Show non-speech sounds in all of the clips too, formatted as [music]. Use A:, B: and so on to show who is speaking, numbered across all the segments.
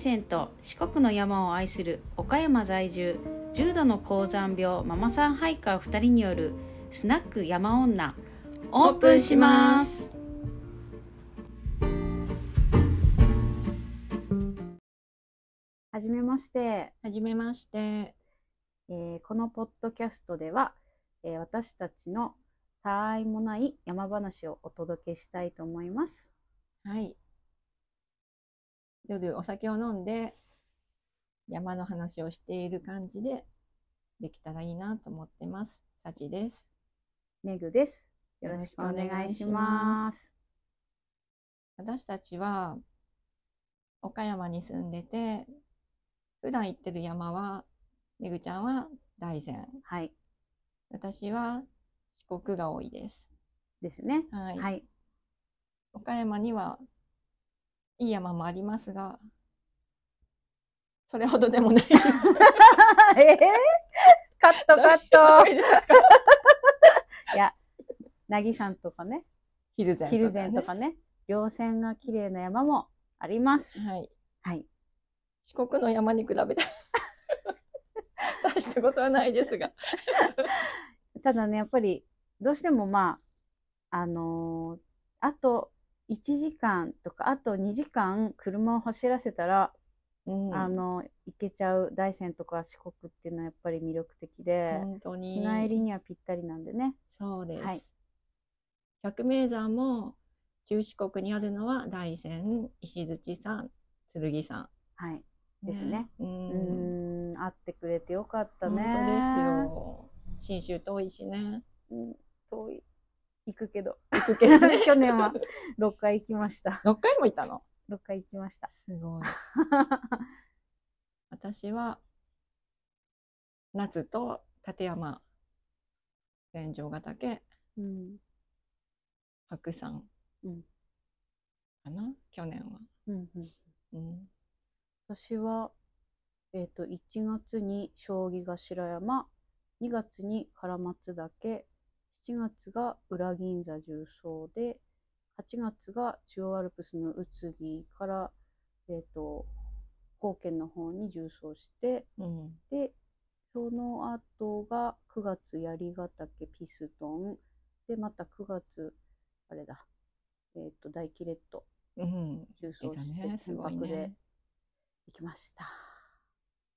A: 山と四国の山を愛する岡山在住重度の高山病ママさんハイカー2人によるスナック山女オープンしますはじめまして、
B: はじめまして。
A: えーこのポッドキャストでは、えー私たちのたわいもない山話をお届けしたいと思います。
B: はい。夜お酒を飲んで山の話をしている感じでできたらいいなと思ってます。さちです。
A: めぐです。よろしくお願いします。
B: 私たちは岡山に住んでて、普段行ってる山は、めぐちゃんは大山。
A: はい。
B: 私は四国が多いです。
A: ですね。
B: はい。
A: はい。
B: 岡山にはいい山もありますが、それほどでもないです。[laughs]
A: えー、カットカット [laughs]
B: い
A: や、なぎさんとかね、
B: ヒルゼン
A: ヒルゼンとかね、稜線が綺麗な山もあります。
B: はい。
A: はい。
B: 四国の山に比べて [laughs] 大したことはないですが。
A: ただね、やっぱり、どうしてもまあ、あのーあと1時間とか、あと2時間車を走らせたら、
B: うん
A: あの、行けちゃう大山とか四国っていうのはやっぱり魅力的で、
B: 本当に
A: 日帰りにはぴったりなんでね。
B: そうです。
A: はい。
B: 百名山も中四国にあるのは大山、石鎚山、剣山。
A: はい。ですね。
B: う。
A: ん、会ってくれてよかったね。
B: 本当ですよ。信州遠いしね。
A: うん。遠い。行くけど。
B: 行くけどね [laughs]
A: 去年は6回行きました。
B: 6回も行ったの
A: ？6回行きました。
B: すごい。[laughs] 私は夏と立山、千丈ヶ岳、
A: うん。
B: 白山
A: うん。
B: かな？去年は。
A: うんうん。
B: うん。
A: 私は、えっ、と、1月に将棋頭山、2月に唐松岳、7月が裏銀座重曹で、8月が中央アルプスの宇津木から、えっ、と、高県の方に重曹して、
B: うん。
A: で、その後が9月槍ヶ岳ピストン、で、また9月、あれだ、えっ、と、大キレット
B: うん。
A: 重曹して、金箔で
B: ね。
A: 行きました。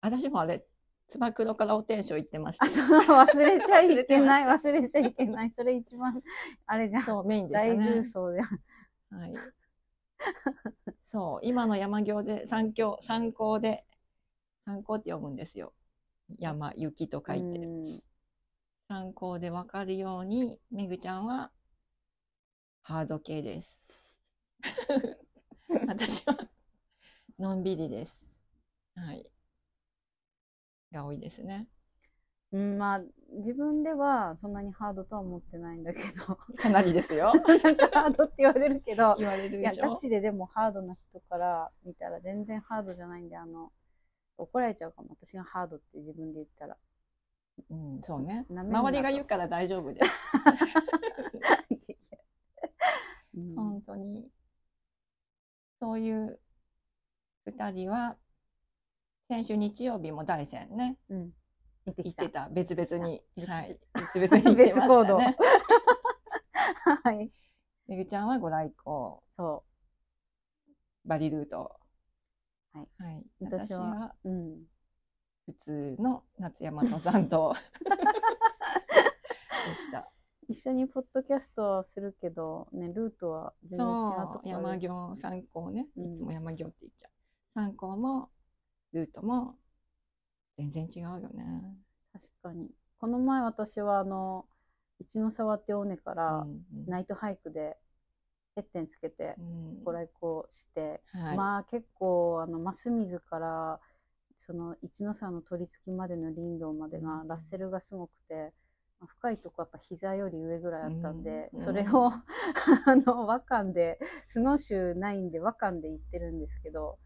B: 私もあれ、つば九郎からお天正行ってました
A: あ、。そう、忘れちゃいけない、
B: 忘
A: 忘れちゃいけない。それ一番、あれじゃん。
B: そう、メインでした
A: 大
B: ね。
A: 重曹じゃん。
B: はい。そう、今の山行で、三教、参考で、参考って読むんですよ。山、雪と書いて。
A: うん
B: 参考でわかるように、めぐちゃんは、ハード系です。[laughs] 私は、のんびりです。はい。が多いですね。
A: うん、まあ、自分ではそんなにハードとは思ってないんだけど、
B: かなりですよ。[laughs]
A: なんかハードって言われるけど、
B: 言われる
A: いや、
B: でしょ？
A: ガチででもハードな人から見たら全然ハードじゃないんで、あの、怒られちゃうかも。私がハードって自分で言ったら。
B: うん、そうね。周りが言うから大丈夫です。
A: うん
B: 本当に。そういう二人は、先週日曜日も大山ね、
A: うん。行って
B: た別々に。
A: 別
B: はい。[laughs] 別々に行ってましたね。[laughs]
A: はい。
B: めぐちゃんはご来光、
A: そ
B: バリルート。
A: はい。
B: はい。
A: 私は
B: 私は
A: う。うん。
B: 普通の夏山登山道 [laughs] でした。
A: 一緒にポッドキャストはするけど、ね、ルートは全然違うとこ
B: そう、山行、参考ね。
A: うん
B: いつも山行って言っちゃう。参考も、ルートも、全然違うよね。
A: 確かに。この前私はあの、一ノ沢って尾根から
B: うんうん
A: ナイトハイクで、てっぺんつけて
B: うん
A: ご来光して、
B: はい。
A: まあ結構あの増水からその一ノ沢の取り付きまでの林道までが、
B: うん
A: ラッセルがすごくて、まあ深いとこやっぱ膝より上ぐらいあったんで、
B: うん
A: それを [laughs] あの和漢でスノーシューないんで和漢で行ってるんですけど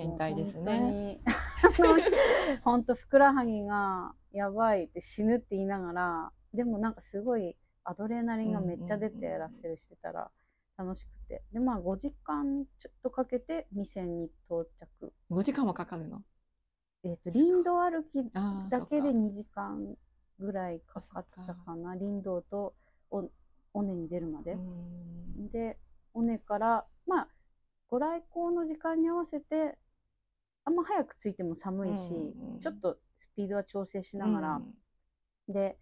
B: 変態ですね。[laughs]
A: 本当ふくらはぎがやばいって死ぬって言いながらでもなんかすごいアドレナリンがめっちゃ出てラッセルしてたら楽しくて。で、まあ5時間ちょっとかけて店に到着。
B: 5時間もかかるの？
A: えっ、と、林道歩きだけで
B: そっか
A: 2時間ぐらいかかったかな。林道とお尾根に出るまで
B: う。ん
A: で、尾根から、まあ、ご来光の時間に合わせて、あんま早く着いても寒いし、
B: うんうん
A: ちょっとスピードは調整しながら、
B: うん。
A: で、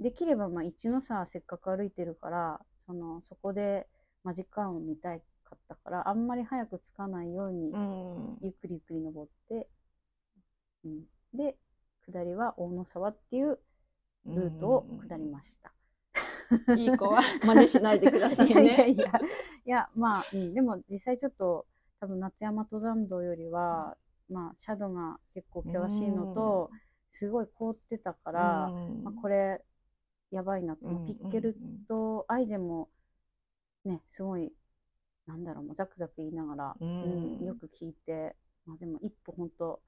A: できればまあ一の沢せっかく歩いてるから、そのそこでまあ時間を見たいかったから、あんまり早く着かないように、
B: うん。
A: ゆっくりゆっくり登って、うん、で、下りは大野沢っていうルートを下りました。
B: いい子は真似しないでください [laughs]
A: いやいや
B: ね。
A: いや、いや、まあ、うん、でも実際ちょっと、多分夏山登山道よりは、まあ、シャドウが結構険しいのと、すごい凍ってたから、
B: うん。
A: まあ、これ、やばいなと、
B: うん
A: ピッケルとアイゼも、ね、すごい、なんだろう、もうザクザク言いながら、
B: うん。
A: うんよく聞いて、まあ、でも一歩本当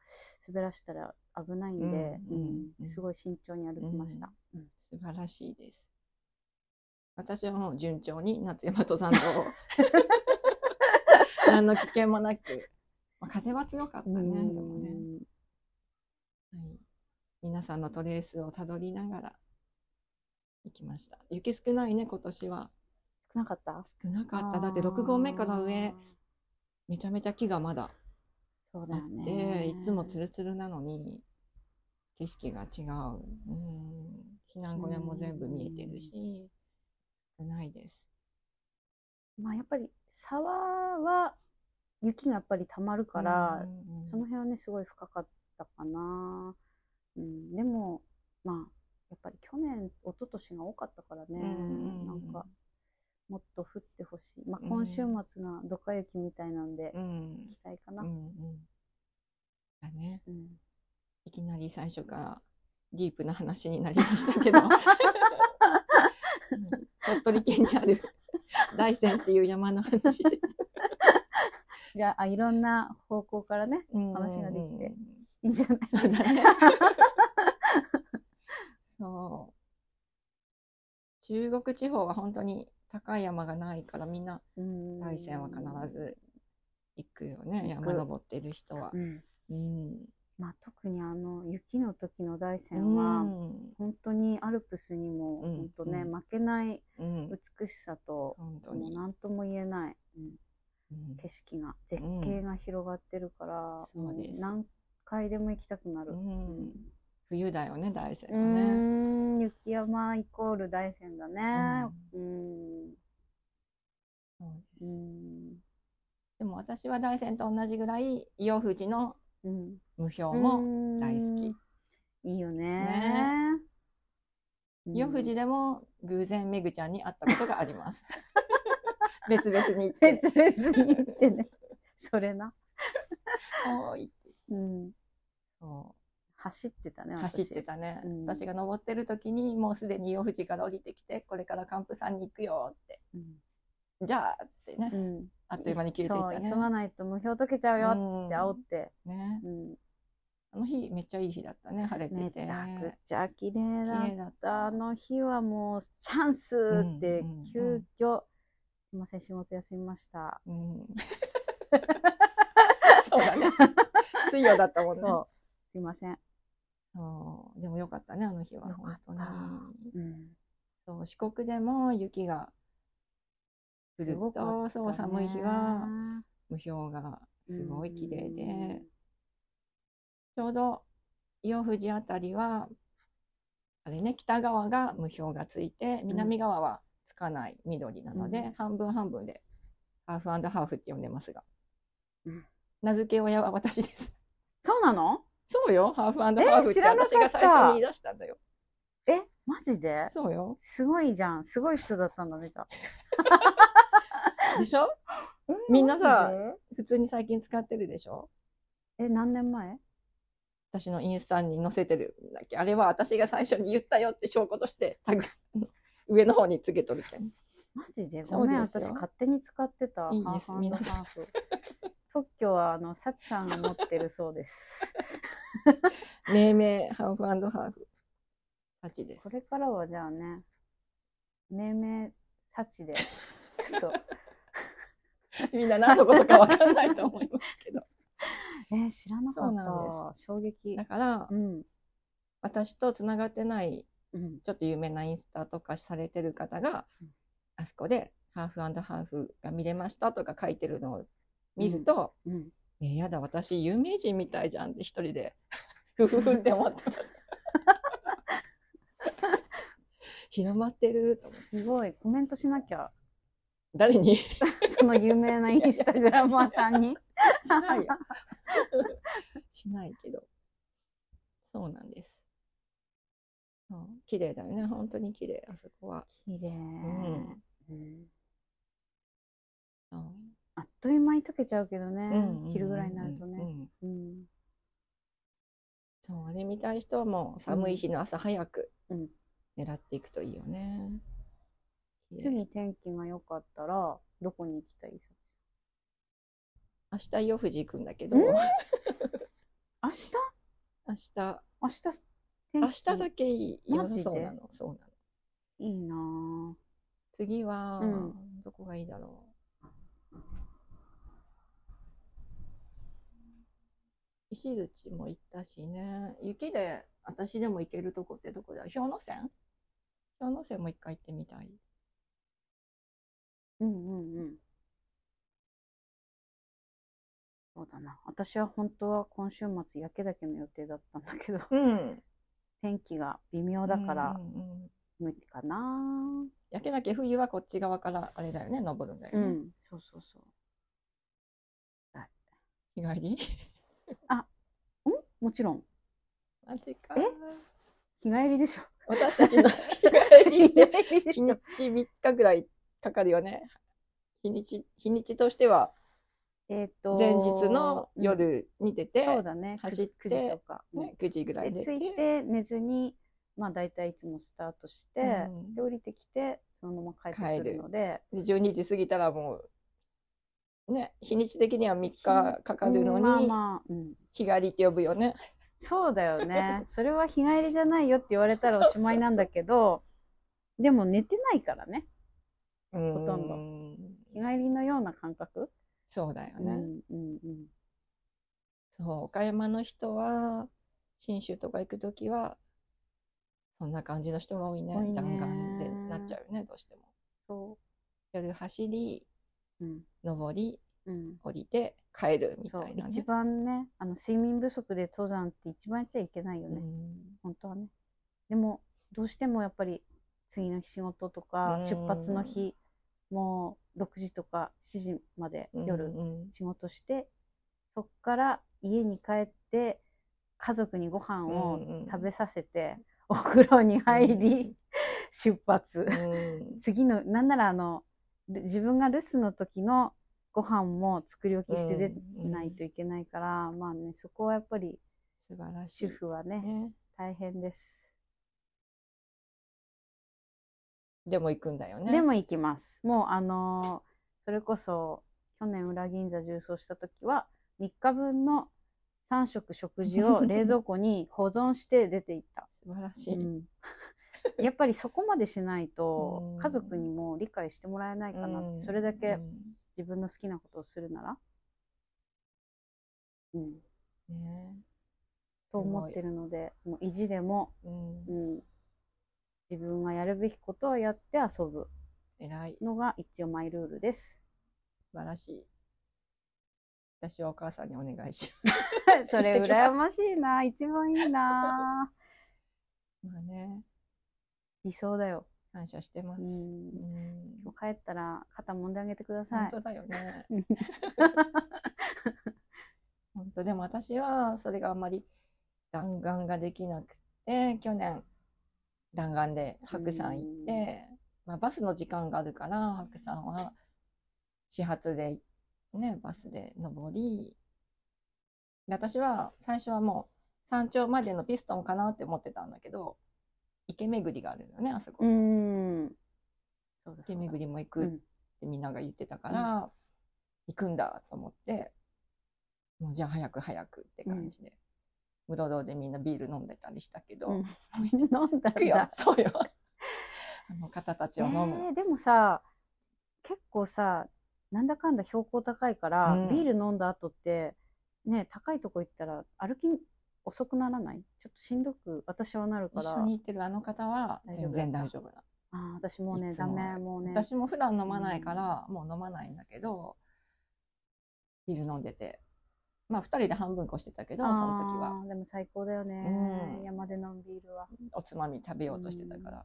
A: 滑らしたら危ないんで、
B: うん
A: うん。
B: うん
A: すごい慎重に歩きました。うん。
B: 素晴らしいです。私はもう順調に夏山登山道を [laughs] 何の危険もなく、[laughs] まあ、風は強かったね、
A: うん
B: でもね、はい。皆さんのトレースをたどりながら行きました。雪少ないね、今年は。
A: 少なかった？
B: 少なかった。だって6合目から上めちゃめちゃ木がまだ
A: そうだよ
B: あって、
A: ね。
B: いつもツルツルなのに、景色が違う。うん。避難小屋も全部見えてるし、少ないです。
A: まあやっぱり沢は雪がやっぱり溜まるから、
B: うんうんうん
A: その辺はねすごい深かったかな。うん、でもまあやっぱり去年一昨年が多かったからね、
B: うんうんうん
A: なんかもっと降ってほしい。まあ
B: うん
A: 今週末がドカ雪みたいなんで
B: うん
A: 期待かな。
B: うんうんだね。
A: うん
B: いきなり最初からディープな話になりましたけど、う [laughs] ん鳥取県にある大山っていう山の話です。
A: いやあいろんな方向からね
B: うん
A: 話ができていいんじゃない
B: そうだね。そう。中国地方は本当に高い山がないからみんな
A: うん
B: 大山は必ず行くよね、山登ってる人は
A: う。ん
B: うん。
A: まあ、特にあの雪の時の大山は、
B: うん
A: 本当にアルプスにも
B: うん
A: 本当ね、
B: うん
A: 負けない
B: うん。
A: 美しさと、もう
B: 本当に。
A: 何とも言えない、うん
B: うん
A: 景色が絶景が広がってるから、
B: そうで
A: 何回でも行きたくなる。
B: うん冬だよね、大山ね。
A: 雪山イコール大山だね。うん。
B: そうでも私は大山と同じぐらい、伊予富士の
A: うん。
B: 無標も大好き。
A: うん。いいよね。
B: 伊予富士でも偶然めぐちゃんに会ったことがあります。[laughs] 別々に行って。[laughs]
A: 別々に行ってね。[laughs] それな。
B: おーい
A: うん。
B: そ
A: 走ってたね、
B: 走ってたね、
A: うん
B: 私が登ってる時にもうすでに伊予富士から降りてきてこれから寒風山に行くよって
A: うん。
B: じゃあってね、
A: うん。
B: あっという間に消えていったね
A: そう、急がないと無標解けちゃうよっつって煽って。
B: ね
A: うん。
B: あの日めっちゃいい日だったね晴れ
A: め
B: てて
A: ちゃくちゃ綺麗だっ。
B: たた
A: あの日はもうチャンスって
B: うんうんうん
A: 急遽、すいません、仕事休みました。
B: うん、そうだね。水曜だったもんね。
A: そう。すいません。
B: そう。でもよかったねあの日は。
A: よかった。
B: 本当に。
A: うん。
B: そう四国でも雪が
A: すごか
B: と、
A: ね。
B: そう寒い日は無氷がすごい綺麗で、
A: うん。
B: ちょうど伊予富士あたりはあれね北側が無氷がついて南側はつかない緑なので、
A: うん。
B: 半分半分でハーフハーフって呼んでますが、
A: うん。
B: 名付け親は私です。
A: そうなの？
B: そうよ。ハーフハーフって私が最初に言い出したんだよ。
A: え、マジで？
B: そうよ。
A: すごいじゃん。すごい人だったんだね、じゃあ。[laughs]
B: でしょ？
A: え
B: みんなさ普通に最近使ってるでしょ？
A: え、何年前？
B: 私のインスタに載せてるんだっけ？あれは私が最初に言ったよって証拠としてタグ上の方につけとるけん。
A: マジで？
B: そう
A: ごめん、私勝手に使ってた。
B: いいです。
A: ハーフ
B: 皆
A: ハーフ。特許は、あの、サチさんが持ってるそうです。
B: 命名ハーフハーフ。8です。
A: これからはじゃあね、命名サチで、そう、
B: みんな何のことかわかんないと思いますけど。[laughs]
A: えー知らなか
B: そう
A: った
B: なん
A: 衝撃。
B: だから、
A: うん。
B: 私とつながってない、
A: うん
B: ちょっと有名なインスタとかされてる方が、
A: うん
B: あそこで、ハーフハーフが見れましたとか書いてるのを見ると、
A: うん
B: えーやだ、私有名人みたいじゃんって一人で、[laughs] ふふふって思ってます。[laughs] 広まってると思って
A: すごいコメントしなきゃ
B: 誰に？[laughs]
A: その有名なインスタグラマーさんに？
B: しないよ。しないけど。そうなんです。そう。綺麗だよね。本当に綺麗、あそこは。
A: 綺麗、
B: ん。
A: うん。
B: そう。
A: あっという間に溶けちゃうけどね、
B: うん
A: 昼ぐらいになると
B: うん。
A: ね、うん。
B: そう、あれ見たい人はもう寒い日の朝早く
A: うん。
B: 狙っていくといいよね。
A: 次天気が良かったらどこに行きたい？
B: 明日、夜富士行くんだけど、
A: うん？[laughs]
B: 明
A: 明日。
B: 日、
A: 明日天気
B: 明日だけいいよそうなの、そうなの。
A: いいなぁ
B: 次は、
A: うん
B: どこがいいだろう。石槌も行ったしね。雪で私でも行けるとこってどこだ？氷ノ山？氷ノ山も一回行ってみたい。
A: うんうんうんそうだな私は本当は今週末焼け岳の予定だったんだけど
B: うん。
A: 天気が微妙だから
B: うんうんうん。
A: 無理かな。
B: 焼けだけ冬はこっち側からあれだよね、登るんだよね。
A: うん。そうそうそう。
B: 日帰り？
A: もちろん。
B: マジか。
A: え？日帰りでしょ。
B: 私たちの日帰りって [laughs] 日にち3日ぐらいかかるよね。日にち、日にちとしては
A: えっと
B: 前日の
A: うん。
B: 夜に出て、
A: そうだね。
B: 走って
A: 9時とか、
B: ね、9時ぐらい
A: で着いて寝ずにまあ大体いつもスタートして、
B: うん。
A: で降りてきてそのまま帰ってくるので。
B: で12時過ぎたらもうね日にち的には3日かかるのに、
A: うんまあ
B: 日帰りって呼ぶよね。
A: そうだよね。[laughs] それは日帰りじゃないよって言われたらおしまいなんだけどでも寝てないからね。
B: ほ
A: とんど。日帰りのような感覚、
B: そうだよね、
A: うんうんうん、
B: そう岡山の人は信州とか行く時はそんな感じの人が多いね。弾丸でなっちゃうよねどうしても。
A: そ
B: 夜走り
A: う、うん。
B: 登り
A: うん、
B: 降りて帰るみたいなね。
A: 一番ねあの睡眠不足で登山って一番やっちゃいけないよね、
B: うん。
A: 本当はね。でもどうしてもやっぱり次の日仕事とか
B: うん。
A: 出発の日もう6時とか7時まで夜
B: うん
A: 仕事してそっから家に帰って家族にご飯を
B: うんうん
A: 食べさせてお風呂に入り出発。
B: うん。[laughs]
A: 次のなんならあのる自分が留守の時のご飯も作り置きして出
B: うん。
A: ないといけないから、まあねそこはやっぱり
B: 素晴らしい。
A: 主婦はね
B: ね。
A: 大変です、
B: でも行くんだよね。
A: でも行きます。もうあのーそれこそ去年裏銀座重走した時は3日分の3食食事を [laughs] 冷蔵庫に保存して出ていった、
B: 素晴らしい、
A: うん。[laughs] やっぱりそこまでしないと
B: うん。
A: 家族にも理解してもらえないかなって、
B: うん。
A: それだけ
B: うん。
A: 自分の好きなことをするなら、うん、
B: ね。
A: と思ってるのでもう意地でも、
B: うん。
A: うん、自分がやるべきことをやって遊ぶ。
B: 偉い。
A: のが一応マイルールです。
B: 素晴らしい。私はお母さんにお願いし [laughs]
A: それ羨ましいな。一番いいな。
B: ま [laughs] すまあね。
A: 理想だよ、
B: 感謝してます、
A: うん。
B: うん。
A: 今日帰ったら肩揉んであげてください。
B: 本当だよね。
A: う [laughs] ん
B: 本当。でも私はそれがあんまり弾丸ができなくて去年弾丸で白山行って、まあ、バスの時間があるから白山は始発でねバスで登りで私は最初はもう山頂までのピストンかなって思ってたんだけど池巡りがあるのよねあそこ、池巡りも行くっ
A: うん
B: てみんなが言ってたから、行くんだと思ってもうじゃあ早く早くって感じで、室堂でみんなビール飲んでたりしたけど、
A: うん。
B: 行
A: 飲んだん
B: くよ。
A: だ
B: そうよ。[laughs] あの方たちを飲む、
A: えーでもさ結構さなんだかんだ標高高いから、
B: うん。
A: ビール飲んだ後ってね高いとこ行ったら歩き遅くならない？ちょっとしんどく私はなるから。
B: 一緒に行ってるあの方は全然大丈夫だ。
A: あー私もうねダメもうね。
B: 私も普段飲まないから、もう飲まないんだけど、ビール飲んでて。まあ、二人で半分こしてたけど、その時は。
A: でも最高だよね、
B: うん。
A: 山で飲むビールは。
B: おつまみ食べようとしてたから、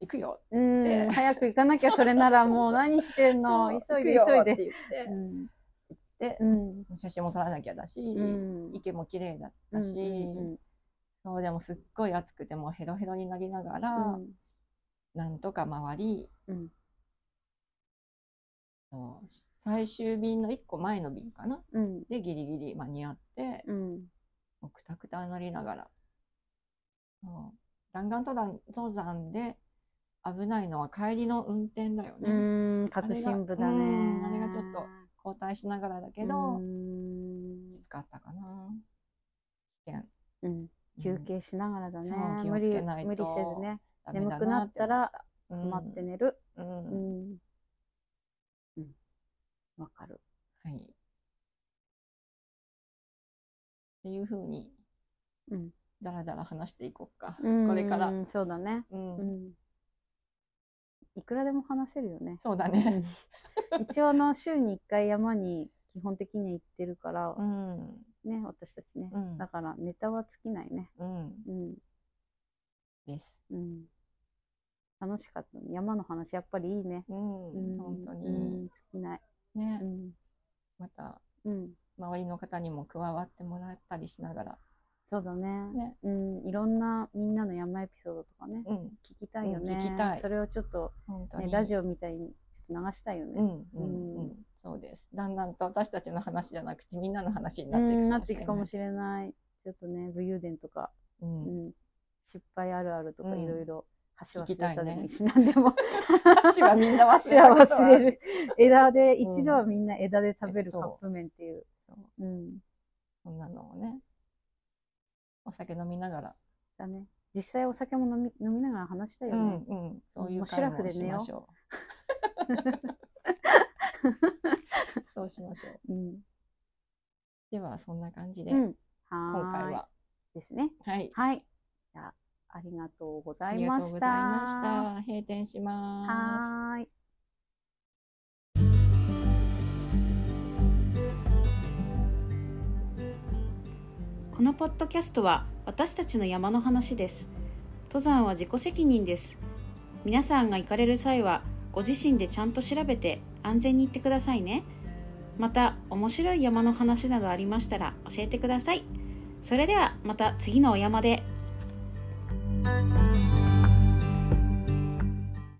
B: 行くよ。
A: うん
B: で
A: 早く行かなきゃ [laughs] それならもう何してんの？急いで急いで
B: って言って、
A: うん。
B: で
A: うん。
B: 写真も撮らなきゃだし、
A: うん。
B: 池も綺麗だったし、そうでもすっごい暑くてもうヘロヘロになりながら、
A: うん。
B: なんとか回り、
A: うん
B: 最終便の1個前の便かな？
A: うん。
B: でギリギリ間に合って、
A: うん。
B: もうくたくたになりながら。弾丸登山登山で危ないのは帰りの運転だよ
A: う
B: ね、
A: ん確信部だね。
B: うんあれがちょっと交代しながらだけど、
A: うん。
B: きつかったかな。危険。
A: うん。休憩しながらだね。
B: そう気を
A: 無理無理せずね。眠くなったら止まって寝る。
B: うん。
A: う
B: ん
A: わかる。
B: はい。っていうふうに
A: うん。
B: だらだら話していこうか、
A: うん。
B: これから、
A: そうだね。
B: うん。
A: うん。いくらでも話せるよね。
B: そうだね、
A: うん。一応あの週に1回山に基本的には行ってるから
B: うん。
A: ね私たちね。
B: うん。
A: だからネタは尽きないね。
B: うん。
A: うん。
B: です。
A: うん。楽しかった。ね山の話やっぱりいいね。
B: うん、
A: うん。
B: 本当
A: う
B: に、
A: ん。尽きない
B: ね、
A: うん。
B: また
A: うん。
B: 周りの方にも加わってもらったりしながら。
A: そうだね。
B: ね。
A: うん。いろんなみんなの山エピソードとかね
B: うん。
A: 聞きたいよね、
B: うん聞きたい。
A: それをちょっと、ね、ラジオみたいにちょっと流したいよね。
B: うんうんそうです。だんだんと私たちの話じゃなくてみんなの話に
A: う
B: なっていく
A: んな
B: かもしてれない。
A: かもしれない。ちょっとね武勇伝とか、
B: う
A: うんん、失敗あるあるとか
B: うん。
A: いろいろ橋忘れたでもいいし、何でも。
B: 箸はみんな忘れ
A: 箸は忘れる。枝で
B: ん
A: 一度はみんな枝で食べる
B: そう
A: カップ麺っていう、
B: そう。
A: う。ん、
B: そんなのをね。お酒飲みながら。
A: だね。実際お酒も飲み飲みながら話したいよ
B: うん
A: ね、
B: うん、そういう会も
A: ラフで寝よう。
B: しましょう。[laughs] そうしましょう。
A: うん。
B: ではそんな感じで、
A: うん、は
B: 今回は。
A: ですね。
B: はい。
A: はい。じゃあありがとうござ
B: あ
A: いました。
B: した。閉店します。
A: はーい。このポッドキャストは私たちの山の話です。登山は自己責任です。皆さんが行かれる際はご自身でちゃんと調べて安全に行ってくださいね。また面白い山の話などありましたら教えてください。それではまた次のお山で